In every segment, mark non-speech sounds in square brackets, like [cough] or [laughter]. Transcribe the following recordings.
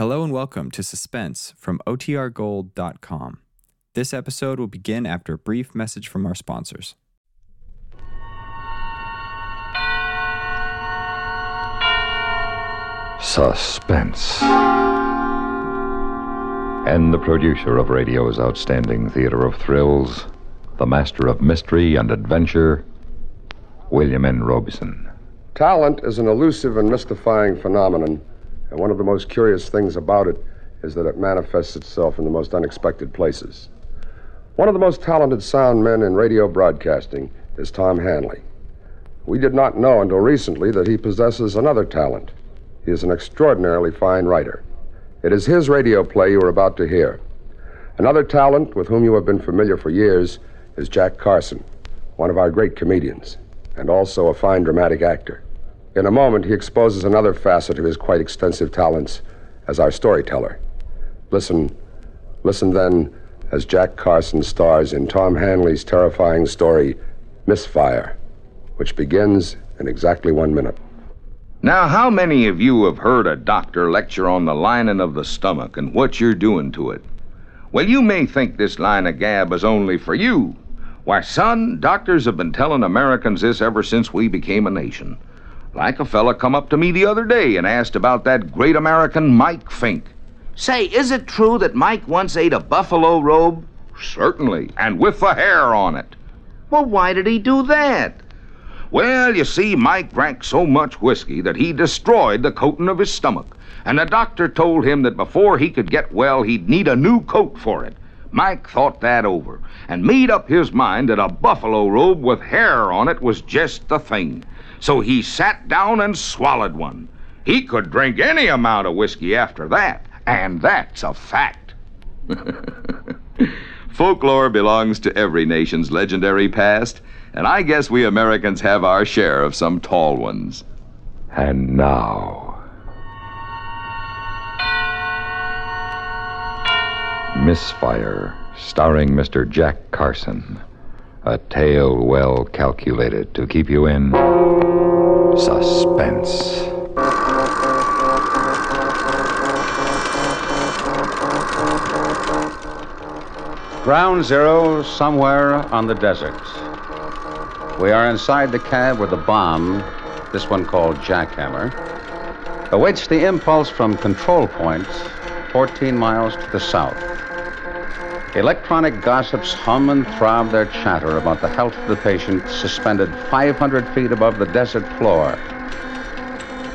Hello and welcome to Suspense from OTRGold.com. This episode will begin after a brief message from our sponsors. Suspense. And the producer of radio's outstanding theater of thrills, the master of mystery and adventure, William N. Robson. Talent is an elusive and mystifying phenomenon, and one of the most curious things about it is that it manifests itself in the most unexpected places. One of the most talented sound men in radio broadcasting is Tom Hanley. We did not know until recently that he possesses another talent. He is an extraordinarily fine writer. It is his radio play you are about to hear. Another talent with whom you have been familiar for years is Jack Carson, one of our great comedians, and also a fine dramatic actor. In a moment, he exposes another facet of his quite extensive talents as our storyteller. Listen, listen then as Jack Carson stars in Tom Hanley's terrifying story, Misfire, which begins in exactly one minute. Now, how many of you have heard a doctor lecture on the lining of the stomach and what you're doing to it? Well, you may think this line of gab is only for you. Why, son, doctors have been telling Americans this ever since we became a nation. Like a fella come up to me the other day and asked about that great American Mike Fink. Say, is it true that Mike once ate a buffalo robe? Certainly, and with the hair on it. Well, why did he do that? Well, you see, Mike drank so much whiskey that he destroyed the coating of his stomach, and the doctor told him that before he could get well, he'd need a new coat for it. Mike thought that over and made up his mind that a buffalo robe with hair on it was just the thing. So he sat down and swallowed one. He could drink any amount of whiskey after that, and that's a fact. [laughs] Folklore belongs to every nation's legendary past, and I guess we Americans have our share of some tall ones. And now. Misfire, starring Mr. Jack Carson. A tale well calculated to keep you in suspense. Ground zero somewhere on the desert. We are inside the cab where the bomb, this one called Jackhammer, awaits the impulse from control point 14 miles to the south. Electronic gossips hum and throb their chatter about the health of the patient suspended 500 feet above the desert floor.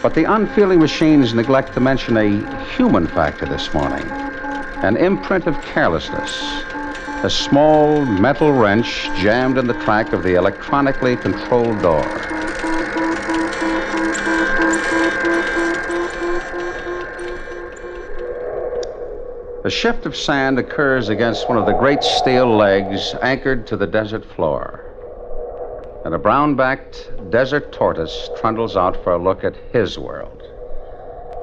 But the unfeeling machines neglect to mention a human factor this morning an imprint of carelessness. A small metal wrench jammed in the track of the electronically controlled door. A shift of sand occurs against one of the great steel legs anchored to the desert floor. And a brown backed desert tortoise trundles out for a look at his world.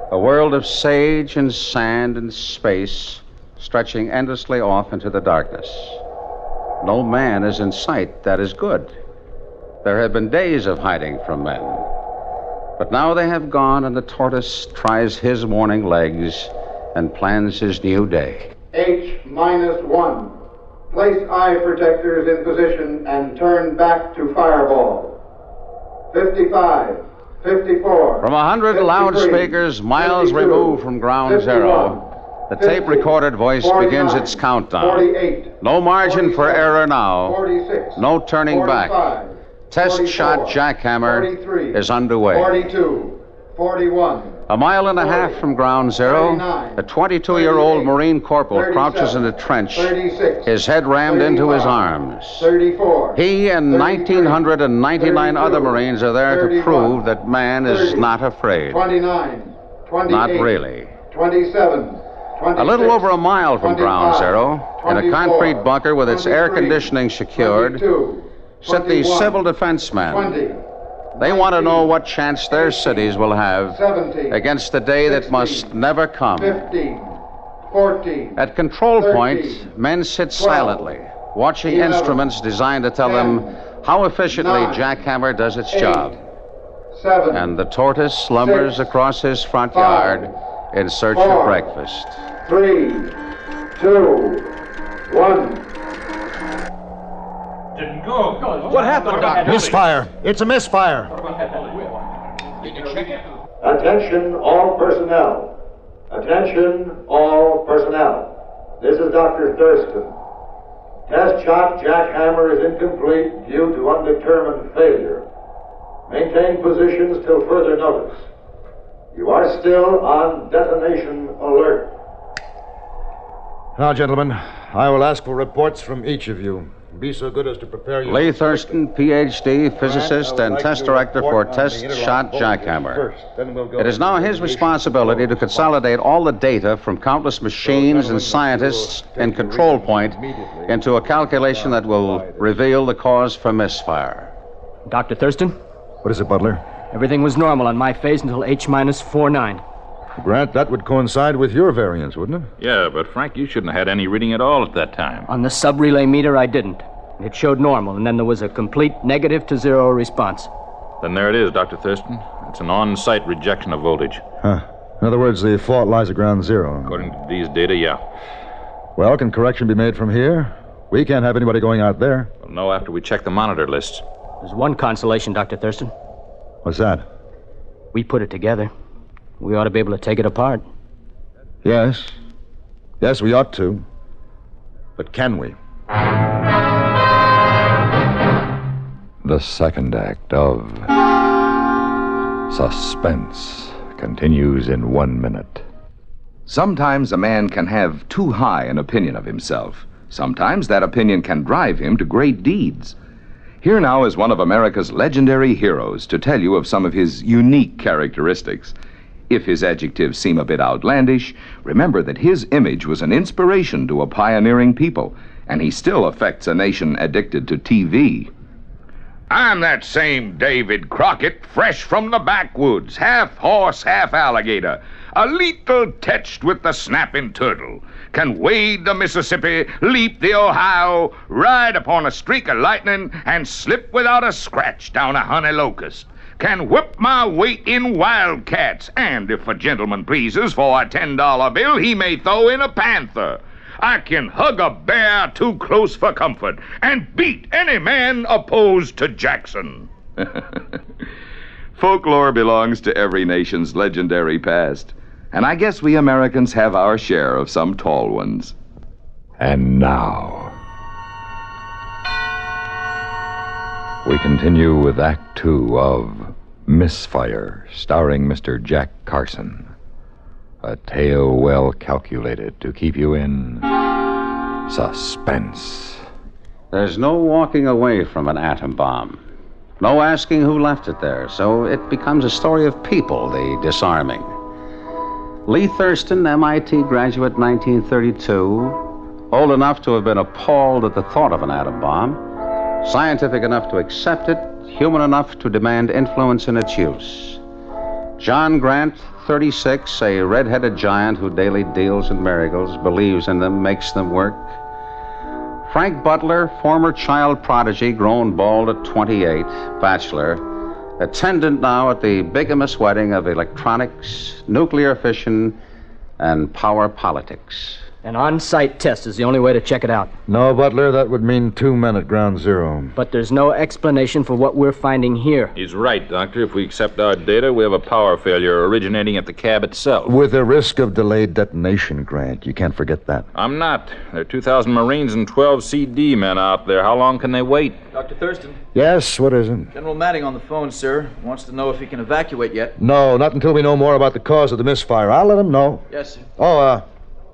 A world of sage and sand and space stretching endlessly off into the darkness. No man is in sight. That is good. There have been days of hiding from men. But now they have gone, and the tortoise tries his morning legs and plans his new day. H minus one. Place eye protectors in position and turn back to fireball. 55, 54. From a hundred loudspeakers miles removed from ground zero, the tape recorded voice begins its countdown. 48. No margin for error now. 46. No turning back. Test shot jackhammer 43, is underway. 42, 41. A mile and a half from ground zero, a 22 year old Marine corporal crouches in a trench, his head rammed into his arms. 34. He and 1,999 other Marines are there to prove that man is not afraid. 29, Not really. 27, A little over a mile from ground zero, in a concrete bunker with its air conditioning secured, 22, sit these 21, civil defense men. 20, They want to know what chance their cities will have against the day that must never come. 15, 14, At control 13, point, men sit silently, watching 11, instruments designed to tell them how efficiently Jackhammer does its job. 7, And the tortoise slumbers across his front yard in search of breakfast. Three, two, one. What happened, Doctor? Misfire. It's a misfire. Attention, all personnel. Attention, all personnel. This is Dr. Thurston. Test shot jackhammer is incomplete due to undetermined failure. Maintain positions till further notice. You are still on detonation alert. Now, gentlemen, I will ask for reports from each of you. Be so good as to prepare your. Lee Thurston, PhD, physicist, and test director for Test Shot Jackhammer. It is now his responsibility to consolidate all the data from countless machines and scientists in Control Point into a calculation that will reveal the cause for misfire. Dr. Thurston, What is it, Butler? everything was normal on my phase until H minus 49. Grant, that would coincide with your variance, wouldn't it? Yeah, but Frank, you shouldn't have had any reading at all at that time. On the sub relay meter, I didn't. It showed normal, and then there was a complete negative to zero response. Then there it is, Dr. Thurston. It's an on site rejection of voltage. Huh. In other words, the fault lies at ground zero. According to these data, yeah. Well, can correction be made from here? We can't have anybody going out there. We'll know after we check the monitor lists. There's one consolation, Dr. Thurston. What's that? We put it together. We ought to be able to take it apart. Yes. Yes, we ought to. But can we? The second act of Suspense continues in one minute. Sometimes a man can have too high an opinion of himself. Sometimes that opinion can drive him to great deeds. Here now is one of America's legendary heroes to tell you of some of his unique characteristics. If his adjectives seem a bit outlandish, remember that his image was an inspiration to a pioneering people, and he still affects a nation addicted to TV. I'm that same David Crockett, fresh from the backwoods, half horse, half alligator, a little touched with the snapping turtle. Can wade the Mississippi, leap the Ohio, ride upon a streak of lightning, and slip without a scratch down a honey locust. Can whip my weight in wildcats, and if a gentleman pleases for a ten dollar bill, he may throw in a panther. I can hug a bear too close for comfort and beat any man opposed to Jackson. [laughs] Folklore belongs to every nation's legendary past, and I guess we Americans have our share of some tall ones. And now. We continue with Act Two of Misfire, starring Mr. Jack Carson. A tale well calculated to keep you in suspense. There's no walking away from an atom bomb. No asking who left it there, so it becomes a story of people, the disarming. Lee Thurston, MIT graduate 1932, old enough to have been appalled at the thought of an atom bomb, scientific enough to accept it, human enough to demand influence in its use. John Grant, 36, a red-headed giant who daily deals in miracles, believes in them, makes them work. Frank Butler, former child prodigy, grown bald at 28, bachelor, attendant now at the bigamous wedding of electronics, nuclear fission, and power politics. An on site test is the only way to check it out. No, Butler, that would mean two men at ground zero. But there's no explanation for what we're finding here. He's right, Doctor. If we accept our data, we have a power failure originating at the cab itself. With a risk of delayed detonation, Grant. You can't forget that. I'm not. There are 2,000 Marines and 12 CD men out there. How long can they wait? Dr. Thurston, Yes, what is it? General Matting on the phone, sir. Wants to know if he can evacuate yet. No, not until we know more about the cause of the misfire. I'll let him know. Yes, sir. Oh, uh,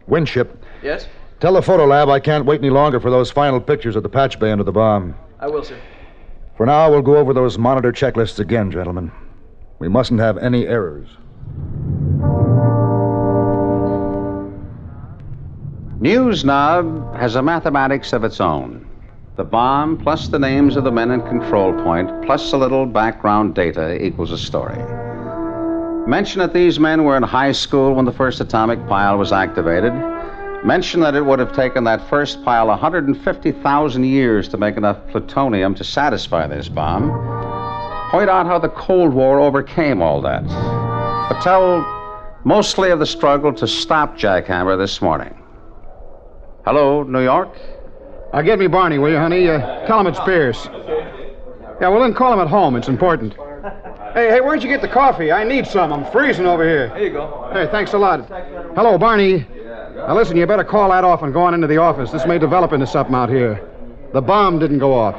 Winship. Yes? Tell the photo lab I can't wait any longer for those final pictures of the patch bay under the bomb. I will, sir. For now, we'll go over those monitor checklists again, gentlemen. We mustn't have any errors. NewsNob has a mathematics of its own. The bomb plus the names of the men in control point plus a little background data equals a story. Mention that these men were in high school when the first atomic pile was activated. Mention that it would have taken that first pile 150,000 years to make enough plutonium to satisfy this bomb. Point out how the Cold War overcame all that. But tell mostly of the struggle to stop Jack Hammer this morning. Hello, New York? Uh, get me Barney, will you, honey? Uh, tell him it's Pierce. Yeah, well, then call him at home. It's important. Hey, hey, where'd you get the coffee? I need some. I'm freezing over here. Here you go. Hey, thanks a lot. Hello, Barney. Now, listen, you better call that off and go on into the office. This may develop into something out here. The bomb didn't go off.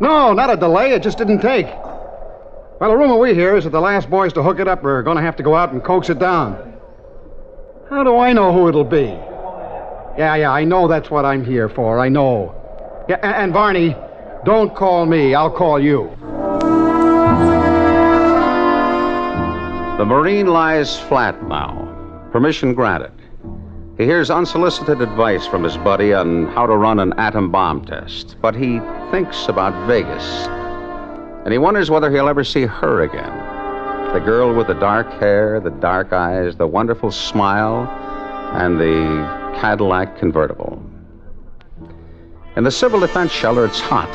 No, not a delay. It just didn't take. Well, the rumor we hear is that the last boys to hook it up are going to have to go out and coax it down. How do I know who it'll be? Yeah, yeah, I know that's what I'm here for. I know. Yeah, and, and Barney, don't call me. I'll call you. The Marine lies flat now. Permission granted. He hears unsolicited advice from his buddy on how to run an atom bomb test, but he thinks about Vegas. And he wonders whether he'll ever see her again. The girl with the dark hair, the dark eyes, the wonderful smile, and the Cadillac convertible. In the civil defense shelter, it's hot.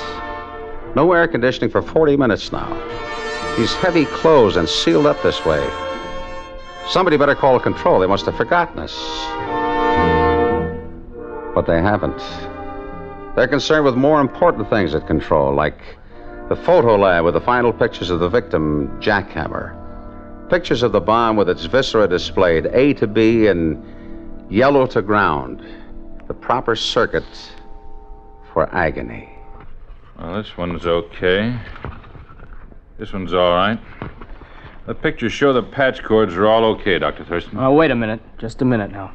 No air conditioning for 40 minutes now. He's heavy clothes and sealed up this way. Somebody better call control. They must have forgotten us. But they haven't. They're concerned with more important things at control, like the photo lab with the final pictures of the victim, Jackhammer. Pictures of the bomb with its viscera displayed, A to B and yellow to ground. The proper circuit for agony. Well, this one's okay. This one's all right. The pictures show the patch cords are all okay, Dr. Thurston. Oh, wait a minute. Just a minute now.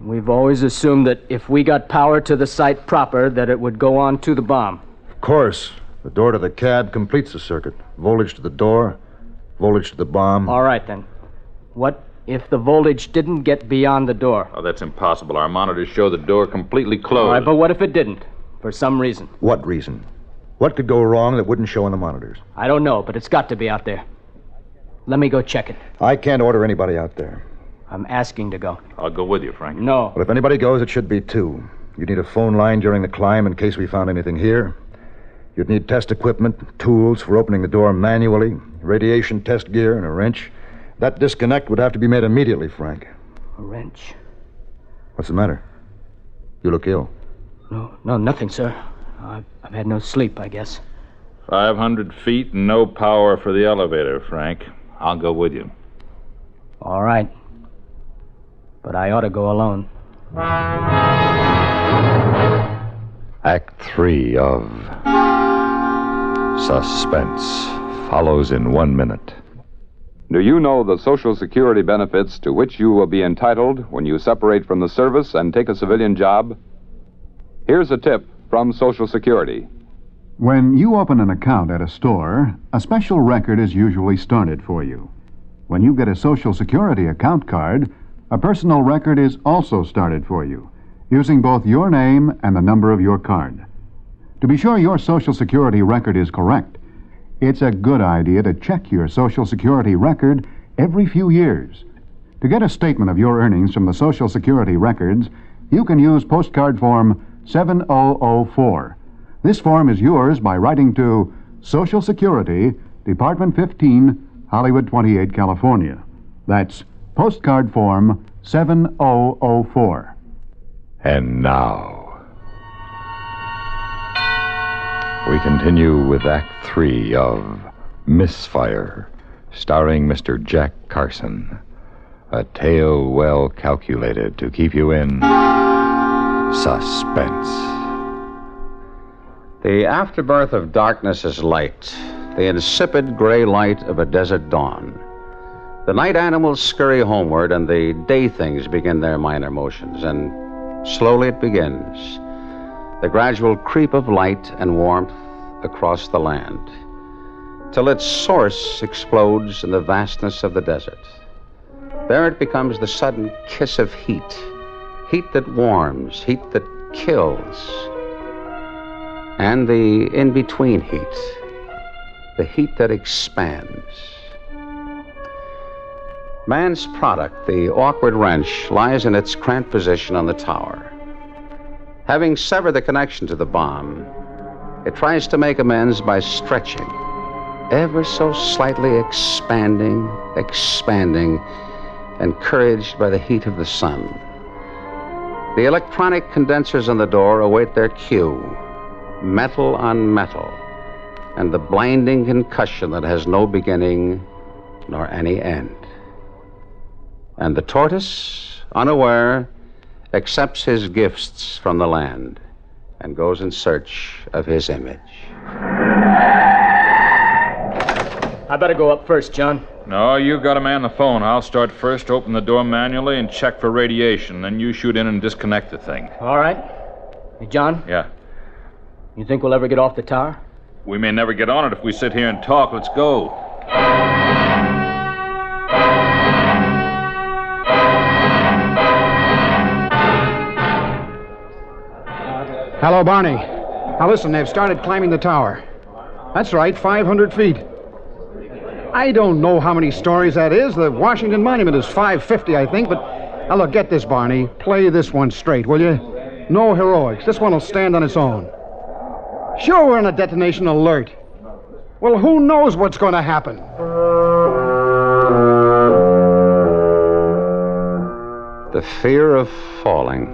We've always assumed that if we got power to the site proper, that it would go on to the bomb. Of course. The door to the cab completes the circuit. Voltage to the door, voltage to the bomb. All right, then. What if the voltage didn't get beyond the door? Oh, that's impossible. Our monitors show the door completely closed. All right, but what if it didn't? For some reason. What reason? What could go wrong that wouldn't show on the monitors? I don't know, but it's got to be out there. Let me go check it. I can't order anybody out there. I'm asking to go. I'll go with you, Frank. No. But if anybody goes, it should be two. You'd need a phone line during the climb in case we found anything here. You'd need test equipment, tools for opening the door manually, radiation test gear, and a wrench. That disconnect would have to be made immediately, Frank. A wrench? What's the matter? You look ill. No, no, nothing, sir. I've, I've had no sleep, I guess. 500 feet and no power for the elevator, Frank. I'll go with you. All right. But I ought to go alone. Act three of Suspense follows in one minute. Do you know the Social Security benefits to which you will be entitled when you separate from the service and take a civilian job? Here's a tip from Social Security. When you open an account at a store, a special record is usually started for you. When you get a Social Security account card, a personal record is also started for you, using both your name and the number of your card. To be sure your Social Security record is correct, it's a good idea to check your Social Security record every few years. To get a statement of your earnings from the Social Security records, you can use postcard form 7004. This form is yours by writing to Social Security, Department 15, Hollywood 28, California. That's postcard form 7004. And now, we continue with Act Three of Misfire, starring Mr. Jack Carson. A tale well calculated to keep you in suspense. The afterbirth of darkness is light, the insipid gray light of a desert dawn. The night animals scurry homeward, and the day things begin their minor motions, and slowly it begins. The gradual creep of light and warmth across the land, till its source explodes in the vastness of the desert. There it becomes the sudden kiss of heat, heat that warms, heat that kills, and the in between heat, the heat that expands. Man's product, the awkward wrench, lies in its cramped position on the tower. Having severed the connection to the bomb, it tries to make amends by stretching, ever so slightly expanding, expanding, encouraged by the heat of the sun. The electronic condensers on the door await their cue metal on metal, and the blinding concussion that has no beginning nor any end. And the tortoise, unaware, accepts his gifts from the land and goes in search of his image. I better go up first, John. No, you got a man the phone. I'll start first, open the door manually, and check for radiation. Then you shoot in and disconnect the thing. All right. Hey, John, Yeah. you think we'll ever get off the tower? We may never get on it if we sit here and talk. Let's go. Hello, Barney. Now listen, they've started climbing the tower. That's right, 500 feet. I don't know how many stories that is. The Washington Monument is 550, I think, but now look, get this, Barney. Play this one straight, will you? No heroics. This one will stand on its own. Sure, we're on a detonation alert. Well, who knows what's going to happen? The fear of falling,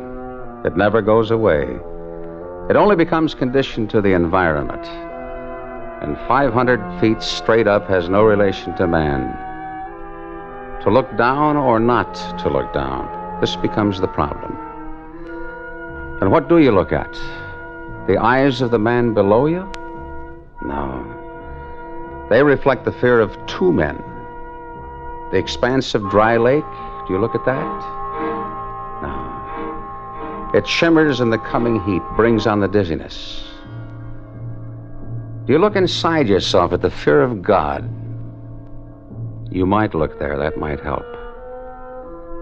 it never goes away. It only becomes conditioned to the environment. And 500 feet straight up has no relation to man. To look down or not to look down, this becomes the problem. And what do you look at? The eyes of the man below you? No. They reflect the fear of two men. The expanse of dry lake, do you look at that? No. It shimmers in the coming heat, brings on the dizziness. Do you look inside yourself at the fear of God? You might look there, that might help.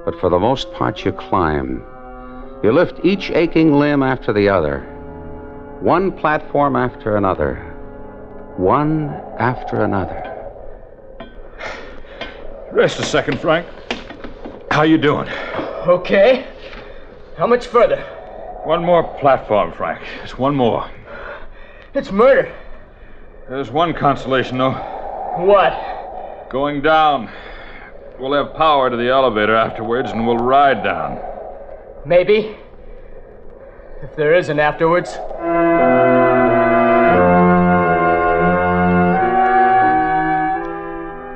But for the most part, you climb. You lift each aching limb after the other, one platform after another, one after another. Rest a second, Frank. How you doing? Okay. How much further? One more platform, Frank. Just one more. It's murder. There's one consolation, though. What? Going down. We'll have power to the elevator afterwards, and we'll ride down. Maybe. If there is an afterwards.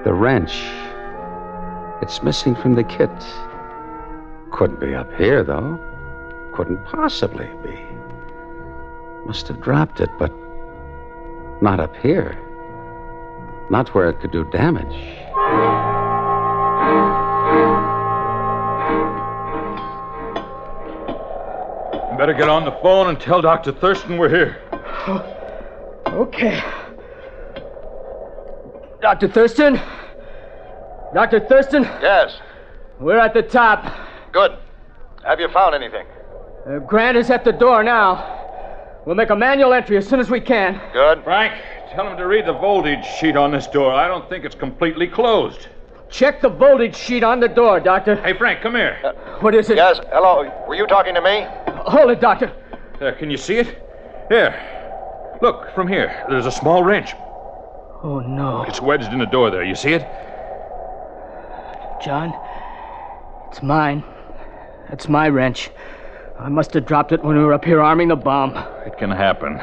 The wrench. It's missing from the kit. Couldn't be up here, though. Couldn't possibly be. Must have dropped it, but not up here. Not where it could do damage. Better get on the phone and tell Dr. Thurston we're here. Okay. Dr. Thurston? Dr. Thurston? Yes. We're at the top. Good. Have you found anything? Uh, Grant is at the door now. We'll make a manual entry as soon as we can. Good. Frank, tell him to read the voltage sheet on this door. I don't think it's completely closed. Check the voltage sheet on the door, Doctor. Hey, Frank, come here. Uh, what is it? Yes. Hello. Were you talking to me? Hold it, Doctor. There, can you see it? Here. Look, from here. There's a small wrench. Oh, no. It's wedged in the door there. You see it? John, it's mine. That's my wrench. I must have dropped it when we were up here arming the bomb. It can happen.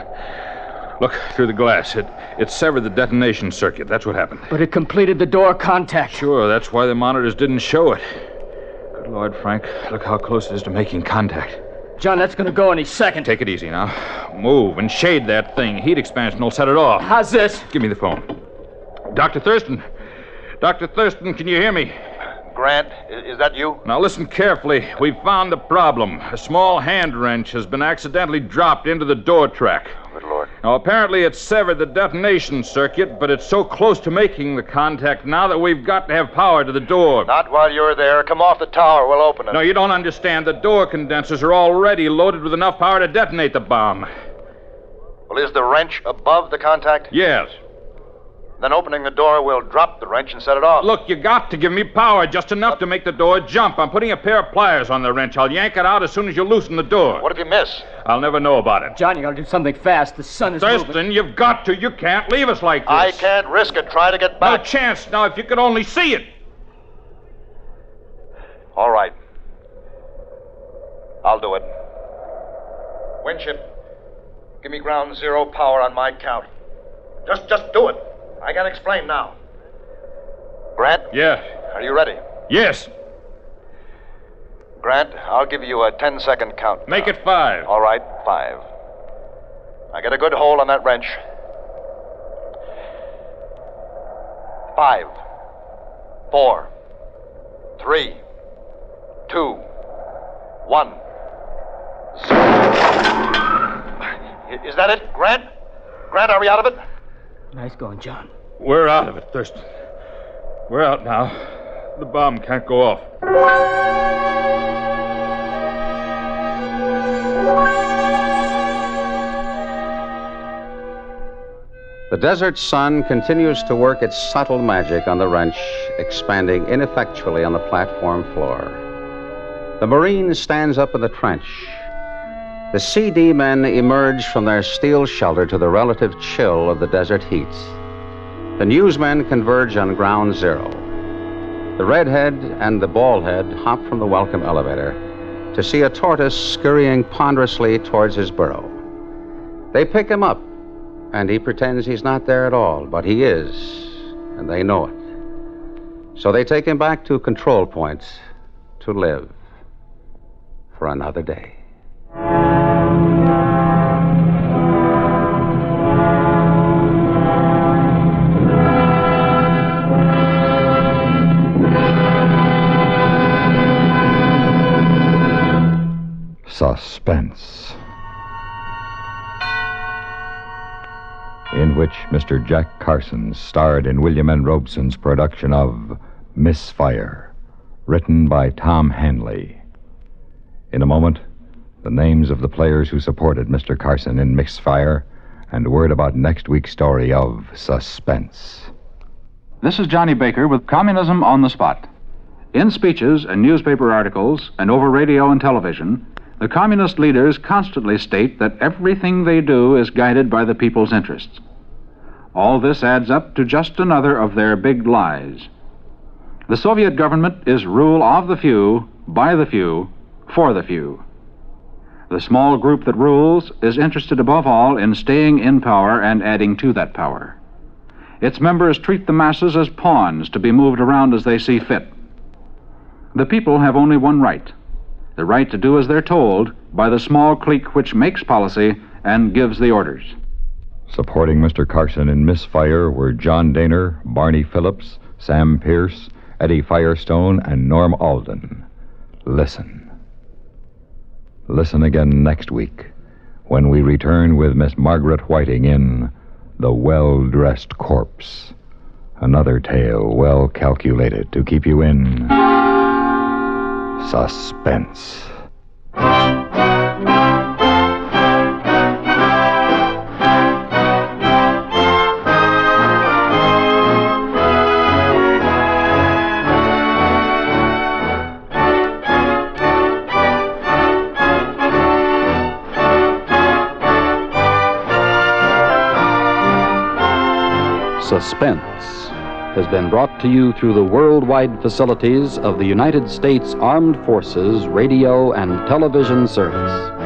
Look through the glass. It it severed the detonation circuit. That's what happened. But it completed the door contact. Sure, that's why the monitors didn't show it. Good Lord, Frank, look how close it is to making contact. John, that's gonna go any second. Take it easy now. Move and shade that thing. Heat expansion will set it off. How's this? Give me the phone. Dr. Thurston. Dr. Thurston, can you hear me? Grant, is that you? Now listen carefully. We've found the problem. A small hand wrench has been accidentally dropped into the door track. Oh, good Lord. Now apparently it severed the detonation circuit, but it's so close to making the contact now that we've got to have power to the door. Not while you're there. Come off the tower. We'll open it. No, you don't understand. The door condensers are already loaded with enough power to detonate the bomb. Well, is the wrench above the contact? Yes. Then opening the door, we'll drop the wrench and set it off. Look, you got to give me power, just enough to make the door jump. I'm putting a pair of pliers on the wrench. I'll yank it out as soon as you loosen the door. What if you miss? I'll never know about it. John, you gotta do something fast. The sun is moving. Thurston, you've got to. You can't leave us like this. I can't risk it. Try to get back. No chance. Now, if you could only see it. All right. I'll do it. Winship, give me ground zero power on my count. Just, just do it. I can explain now. Grant? Yeah. Are you ready? Yes. Grant, I'll give you a 10 second count. Make it five. All right, five. I get a good hold on that wrench. Five, four, three, two, one, zero. [laughs] Is that it, Grant? Grant, are we out of it? Nice going, John. We're out of it, Thurston. We're out now. The bomb can't go off. The desert sun continues to work its subtle magic on the wrench, expanding ineffectually on the platform floor. The Marine stands up in the trench. The CD men emerge from their steel shelter to the relative chill of the desert heat. The newsmen converge on ground zero. The redhead and the baldhead hop from the welcome elevator to see a tortoise scurrying ponderously towards his burrow. They pick him up and he pretends he's not there at all, but he is, and they know it. So they take him back to control points to live for another day. Suspense. In which Mr. Jack Carson starred in William N. Robson's production of Misfire, written by Tom Hanley. In a moment, the names of the players who supported Mr. Carson in Misfire and word about next week's story of Suspense. This is Johnny Baker with Communism on the Spot. In speeches and newspaper articles and over radio and television, the communist leaders constantly state that everything they do is guided by the people's interests. All this adds up to just another of their big lies. The Soviet government is rule of the few, by the few, for the few. The small group that rules is interested above all in staying in power and adding to that power. Its members treat the masses as pawns to be moved around as they see fit. The people have only one right the right to do as they're told by the small clique which makes policy and gives the orders. Supporting Mr. Carson in Misfire were John Dehner, Barney Phillips, Sam Pierce, Eddie Firestone, and Norm Alden. Listen. Listen again next week when we return with Miss Margaret Whiting in The Well Dressed Corpse. Another tale well calculated to keep you in suspense. Suspense has been brought to you through the worldwide facilities of the United States Armed Forces Radio and Television Service.